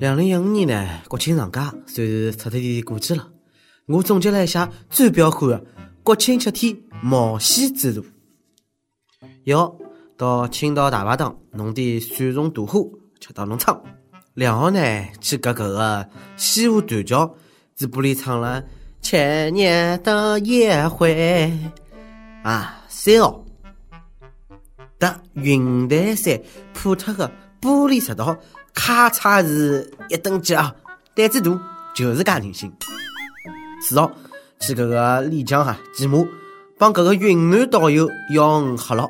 两零一五年呢，国庆长假算是彻彻底底过去了。我总结了一下最彪悍的国庆七天冒险之路：一号到青岛大排档弄点蒜蓉大虾吃到弄撑；两号呢去搿搿个西湖断桥，嘴巴里唱了千年的夜会啊；三号搭云台山破脱的玻璃石道。咔嚓是一等级啊，胆子大就是介任性。四号去搿个丽江哈骑马，帮搿个云南导游要鱼喝了。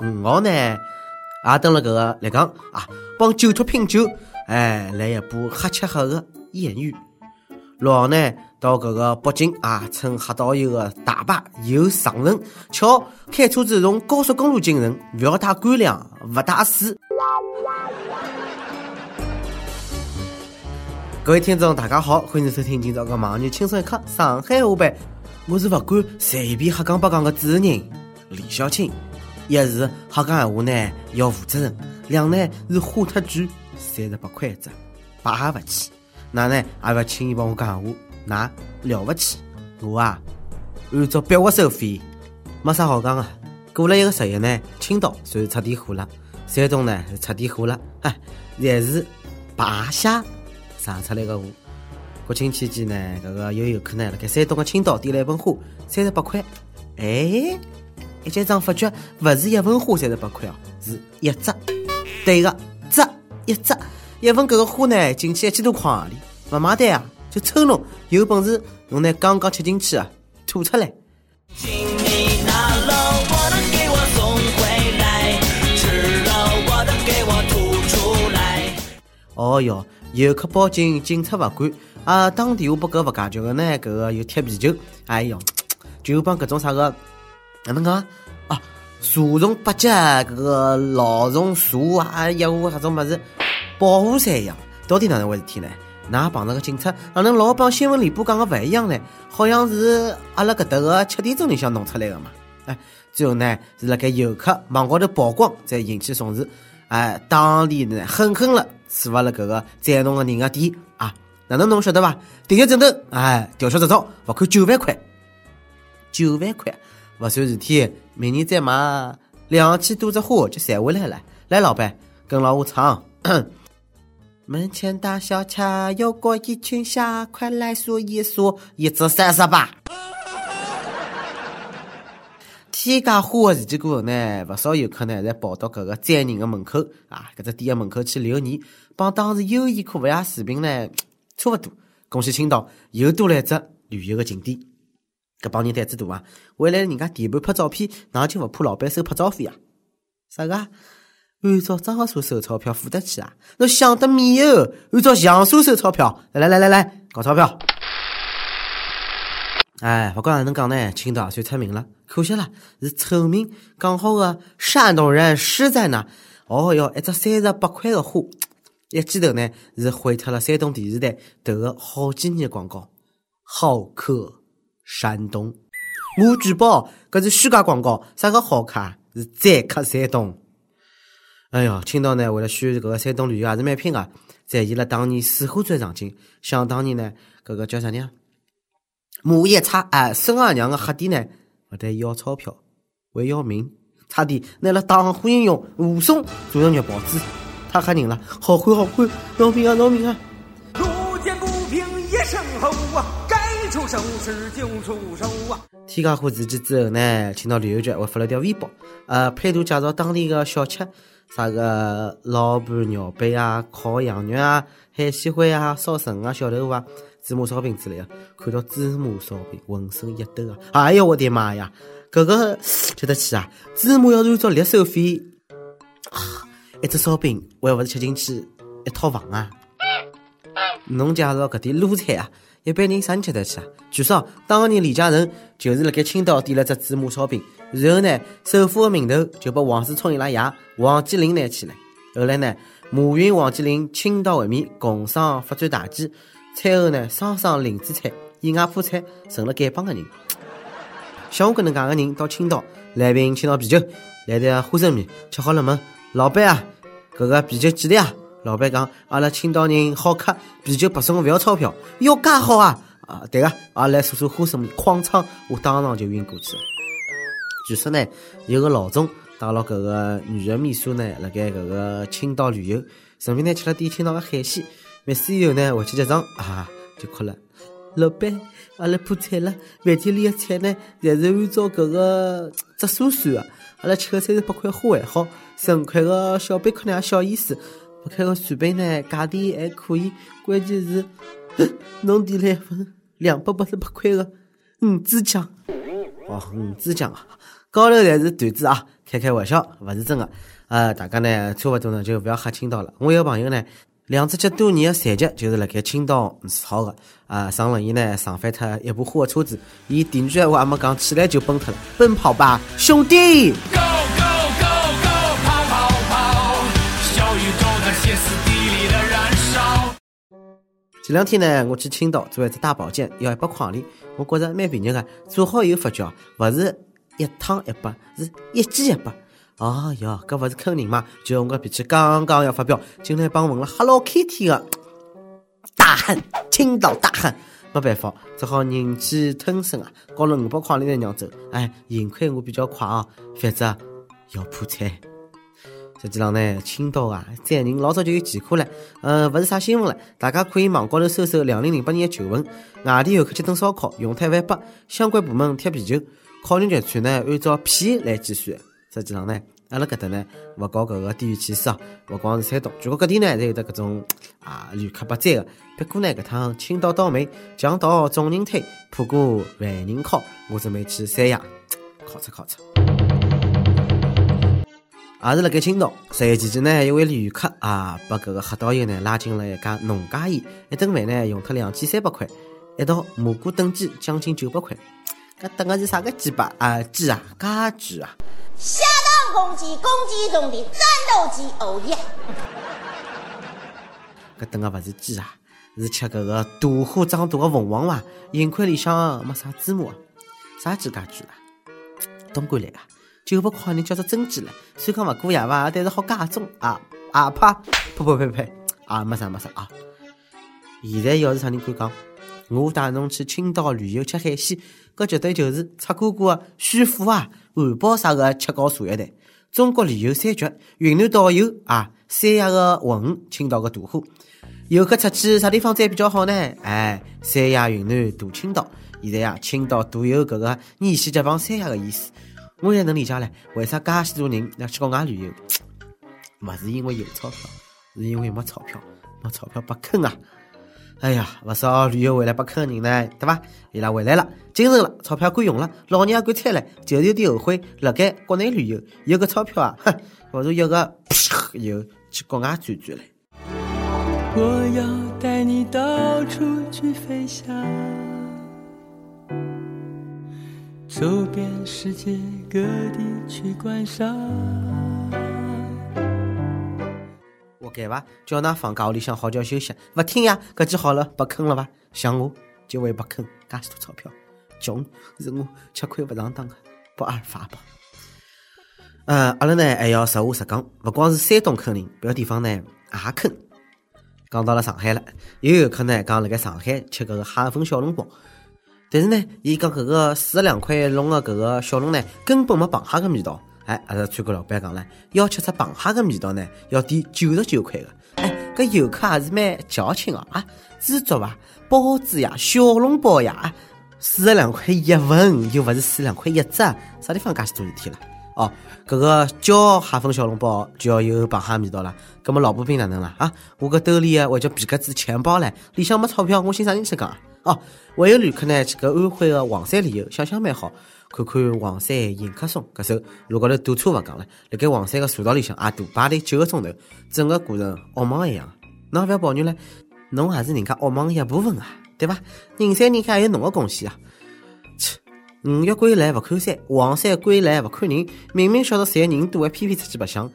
五号呢也登了搿个丽江啊，帮酒托拼酒，哎来一部黑吃黑的艳遇。六号呢到搿个北京啊，乘黑导游的大巴游长城，巧开车子从高速公路进城，勿要带干粮，勿带水。各位听众，大家好，欢迎收听今朝个《网易轻松一刻上海话版》，我是勿敢随便瞎讲八讲的主持人李小青。一是瞎讲闲话呢要负责任，两呢是花特贵，三十八块一只，摆勿起。那呢也勿轻易帮我讲闲话，那了勿起。我啊按照笔画收费，没啥好讲的。过了一个十一呢，青岛算是彻底火了，山东呢是彻底火了，哎，侪是白虾。上出来个货，国庆期间呢，搿个有游客呢，辣盖山东个青岛点了一盆花，三十八块。哎，一结账发觉，勿是一盆花三十八块哦，是一只。对个，只一只，一盆搿个花呢，进去一千多块钿，勿买单啊，就抽侬，有本事侬拿刚刚吃进去啊，吐出来。哦哟。游客报警，警察勿管啊！打电话拨搿勿解决个呢，搿个又踢皮球，哎哟，就帮搿种啥个哪能讲啊？蛇虫八脚，搿个老虫蛇啊，一户搿种物事保护伞一样，到底哪能回事体呢？哪碰着个警察，哪能老帮新闻联播讲个勿一样呢？好像是阿拉搿搭个七点钟里向弄出来个嘛？哎，最后呢是辣盖游客网高头曝光，再引起重视，哎，当地呢狠狠了。处罚了搿个赞同个人个店啊！哪能侬晓得伐？第一枕头，哎，吊销执照，罚款九万块。九万块勿算事体，明年再买两千多只花就赚回来了。来，老板，跟牢我唱。门前大小恰有过一群虾，快来数一数，一只三十八。天价花的事体过后呢，勿少游客呢在跑到搿个宰人的门口啊，搿只店的门口去留念，帮当时优衣库勿亚视频呢差勿多。恭喜青岛又多了一只旅游的景点。搿帮人胆子大啊！为了人家地盘拍照片，哪就勿怕老板收拍照费啊？啥个？按照张叔收钞票付得起啊？侬想得美哦！按照杨叔收钞票，来来来来来，搞钞票！哎，勿管哪能讲呢，青岛算出名了。可惜了，是臭名讲好的山东人实在呢。哦哟，一只三十八块的花，一记头呢是毁掉了山东电视台投个好几年广告。好客山东，我举报搿是虚假广告，啥个好客是宰客山东。哎哟，青岛呢为了宣传搿个山东旅游也是蛮拼个，展现了当年《水浒传》场景。想当年呢，搿个叫啥人？马一叉，哎，孙二娘的黑店呢，不但要钞票，还要命，差点拿了当火英雄武松做成肉包子，太吓人了！好汉好汉，饶命啊饶命啊！路见不平一声吼啊，该出手时就出手啊！天家伙事件之后呢，青岛旅游局还发了条微博，呃，配图介绍当地的小吃，啥个老板鸟杯啊，烤羊肉啊，海鲜烩啊，烧笋啊，小豆腐啊。芝麻烧饼之类的，看到芝麻烧饼，浑身一抖啊！哎呀，我的妈呀，这个吃得起啊！芝麻要是按照粒收费啊，一只烧饼我还不是吃进去一套房啊？侬介绍搿点卤菜啊，一般人啥人吃得起啊？据说当年李嘉诚就是辣盖青岛点了只芝麻烧饼，然后呢，首富的名头就把王思聪伊拉爷王健林拿起来，后来呢，马云、王健林青岛会面，工商发展大计。餐后呢，双双零子菜、以外铺菜，成了丐帮的人。像我搿能介个人到青岛来瓶青岛啤酒，来点花生米，吃好了问老板啊，搿个啤酒几钿啊？老板讲，阿拉青岛人好客，啤酒白送，勿要钞票。哟，介好啊！啊，对个，阿拉来说说花生米，哐当，我当场就晕过去了。据说呢，有个老总带了搿个女秘书呢，辣盖搿个青岛旅游，顺便呢吃了点青岛的海鲜。没事以后呢，回去结账啊，就哭了。老板，阿拉破产了，饭店里的菜呢，侪是按照搿个只数算的。阿拉吃个三十八块花还好，十五块个小贝壳呢小意思。不开个水杯呢，价钿还可以，关键是侬点了一份两百八十八块的鱼子酱。哦，鱼子酱啊，高头侪是段子啊，开开玩笑，勿是真的。呃，大家呢，差不多呢就勿要吓青岛了。我有个朋友呢，两只脚多年的残疾，就是辣盖青岛治好的。啊，上轮椅呢，撞翻脱一部货车子，伊第二句话还没讲，起来就崩脱了。奔跑吧，兄弟！前两天呢，我去青岛做一只大保健，要一百块钿，我觉着蛮便宜个。做好以后发觉，勿是一趟一百，是一记一百。哦哟，搿勿是坑人嘛？就我搿脾气刚刚要发飙，进来帮问了 Hello Kitty 个大汉，青岛大汉，没办法，只好忍气吞声啊，交了五百块钿才让走。哎，幸亏我比较快啊，否则要破产。实际上呢，青岛啊，载人老早就有前科了，呃，勿是啥新闻了，大家可以网高头搜搜两零零八年的旧闻。外地游客吃顿烧烤，用餐万八，相关部门贴啤酒，烤肉集团呢按照片来计算。实际上呢，阿拉搿搭呢勿搞搿个地域歧视啊，勿光是山东，全国各地呢侪有得搿种啊旅客不载的。不过呢，搿趟青岛倒霉，强盗众人推，破过万人烤，我准备去三亚考察考察。也是辣盖青岛，十一期间呢，一位旅客啊，把搿个黑导游呢拉进了一家农家宴，一顿饭呢用脱两千三百块，一道蘑菇炖鸡将近九百块，搿等的是啥个鸡吧？啊，鸡啊，家鸡啊！下蛋公鸡，公鸡中的战斗机，哦耶！搿等的勿是鸡啊，是吃搿个大货长大的凤凰伐！幸亏里向没啥芝麻，啥鸡家鸡啊？东莞来个。九百块你叫做真鸡了，虽讲勿过夜伐，但是好加重啊啊啪呸呸呸呸啊没啥没啥啊！现在要是啥人敢讲，我带侬去青岛旅游吃海鲜，搿绝对就是赤哥哥啊、炫富啊、汉堡啥个吃高茶叶蛋。中国旅游三绝：云南导游啊、三亚个文、青岛个大货。游客出去啥地方赚比较好呢？哎，三亚、云南、大青岛。现在啊，青岛独有搿个逆袭接棒三亚个意思。我也能理解唻，为啥介许多人要去国外旅游？勿是因为有钞票，是因为没钞票，没钞票被坑啊！哎呀，勿少旅游回来被坑人呢，对伐？伊拉回来了，精神了，钞票敢用了，老娘也敢穿了，就是有点后悔，辣盖国内旅游有个钞票啊，哼，不如有个 有去国外转转嘞。我要带你到处去飞翔。走遍世界各地去观赏。对伐？叫㑚放假屋里向好叫休息，勿听呀？搿记好了，被坑了伐？像我就会被坑，介许多钞票，穷是我吃亏勿上当的，不二法宝。呃，阿拉呢还要实话实讲，勿光是山东坑人，别个地方呢也坑。讲到了上海了，有游客呢讲辣盖上海吃搿个蟹粉小笼包。但是呢，伊讲搿个四十两块笼的搿个小笼呢，根本没螃蟹个味道。哎，阿拉餐馆老板讲了，要吃出螃蟹个味道呢，要点九十九块个。哎，搿游客还是蛮矫情哦啊！知足伐？包子呀，小笼包呀，四十两块一份，又勿是四十两块一只，啥地方介许多事体了？哦，搿个叫蟹粉小笼包就要有螃蟹味道了。搿么老婆饼哪能了啊？我搿兜里啊，或叫皮夹子钱包唻，里向没钞票，我寻啥人去讲？哦，还有旅客呢去搿安徽个黄山旅游，想想蛮好，看看黄山迎客松，搿首路高头堵车勿讲了，辣盖黄山个隧道里向也堵排队九个钟头，整个过程噩梦一样。侬勿要抱怨唻，侬也是人家噩梦一部分啊，对伐？人山人海还有侬个贡献啊。切，五岳归来勿看山，黄山归来勿看人，明明晓得山人多，还偏偏出去白相。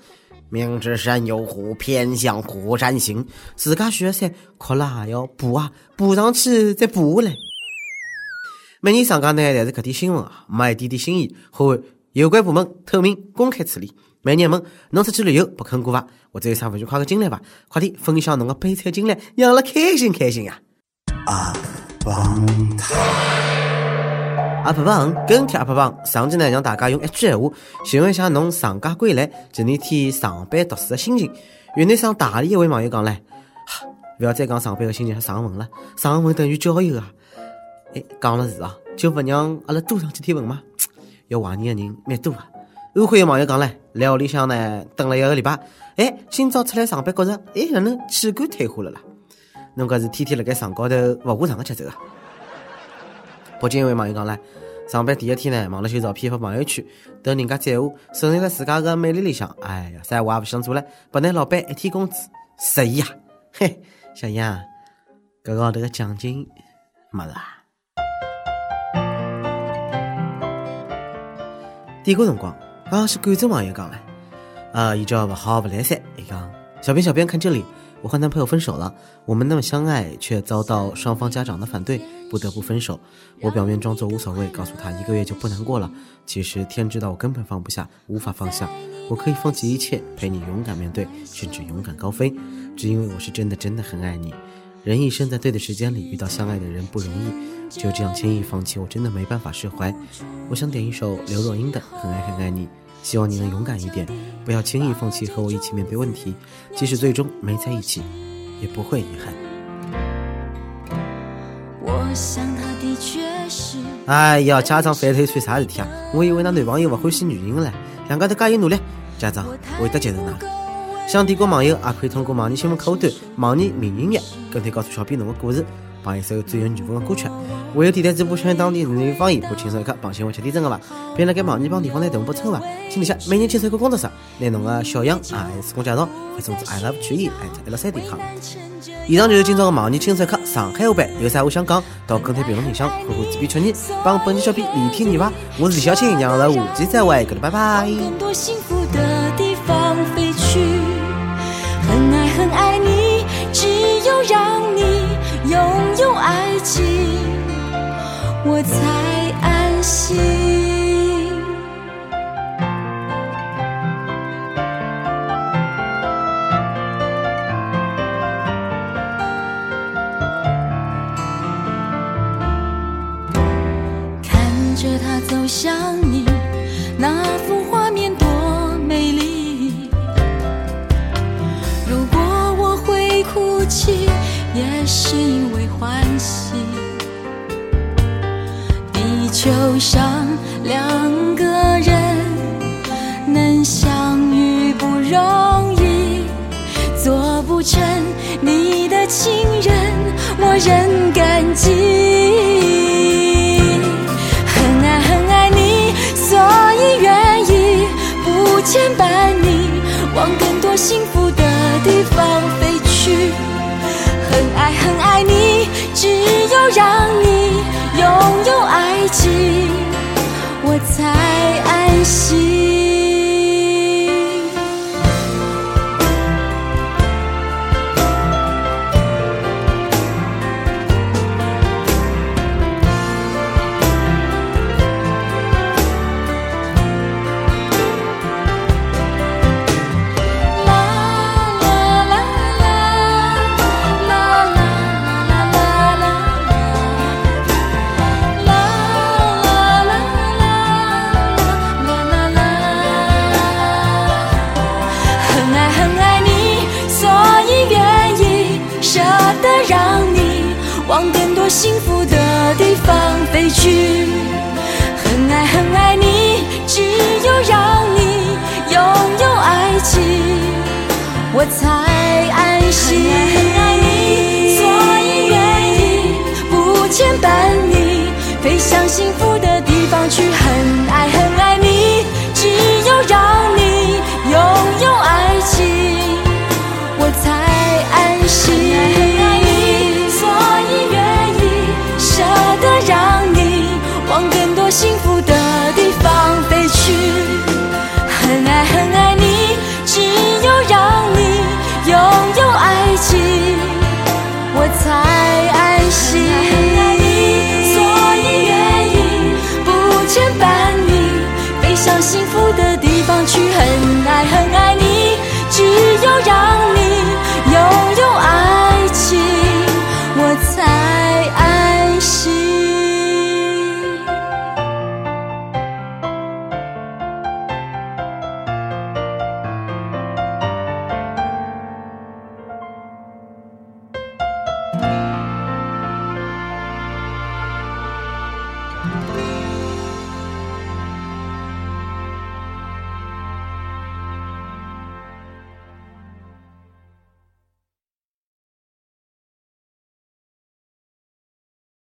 明知山有虎，偏向虎山行。自家选的山，哭了也要补啊，补上去再补下来。每年上架呢，侪是搿点新闻啊，没一点点新意，呼吁有关部门透明公开处理。每年们，侬出去旅游不坑过伐？或者有啥勿愉快的经历伐？快点分享侬个悲惨经历，让阿拉开心开心呀！阿棒他，阿不棒跟帖阿不棒，上期呢让大家用一句闲话形容一下侬长假归来前两天上班读书的心情。云南省大理一位网友讲唻，勿要再讲上班的心情，上文了，上文等于交友啊！哎，讲了是啊，就勿让阿拉多上几天文吗？要怀念的人蛮多啊！安徽有网友讲唻，来屋里向呢等了一个礼拜，哎，今朝出来上班，觉着哎，哪能器官退化了啦？侬搿是天天辣盖床高头勿下床个节奏啊！北京一位网友讲唻，上班第一天呢，忙了修照片发朋友圈，等人家赞我，受在了自家个美丽里向，哎呀，啥话也勿想做了，拨拿老板一天工资，十亿啊！嘿，小杨，搿个号头个奖金没了。点歌辰光。刚是贵州网友讲了，啊，伊叫不好不来噻。伊讲，小编小编看这里，我和男朋友分手了，我们那么相爱，却遭到双方家长的反对，不得不分手。我表面装作无所谓，告诉他一个月就不难过了。其实天知道我根本放不下，无法放下。我可以放弃一切，陪你勇敢面对，甚至勇敢高飞，只因为我是真的真的很爱你。人一生在对的时间里遇到相爱的人不容易，就这样轻易放弃，我真的没办法释怀。我想点一首刘若英的《很爱很爱你》，希望你能勇敢一点，不要轻易放弃和我一起面对问题，即使最终没在一起，也不会遗憾。我想他的确是。哎呀，家长反对算啥事体啊？我以为那男朋友不欢喜女人了，两家都加油努力，家长会得接受㑚。想点歌网友也可以通过网易新闻客户端“网易名音乐”跟帖告诉小编侬的故事，放一首最有缘分的歌曲。还有电台直播响应当地人民方言，播轻松一刻，帮新闻七点真的吧？并辣盖网易帮地方台动播抽吧？请联系每年轻松一刻工作室，拿侬的小样啊，自我介绍发送至 i love 曲艺 at l 三点 com。以上就是今朝的网易轻松一刻上海话版，有啥话想讲，到跟帖评论里向回复字边确认，帮本期小编连天你吧？我是李小青，让我们下期再会，各位拜拜。很爱你，只有让你拥有爱情，我才安心。看着他走向牵绊你，往更多幸福的地方飞去。很爱很爱你，只有让你拥有爱情，我才安心。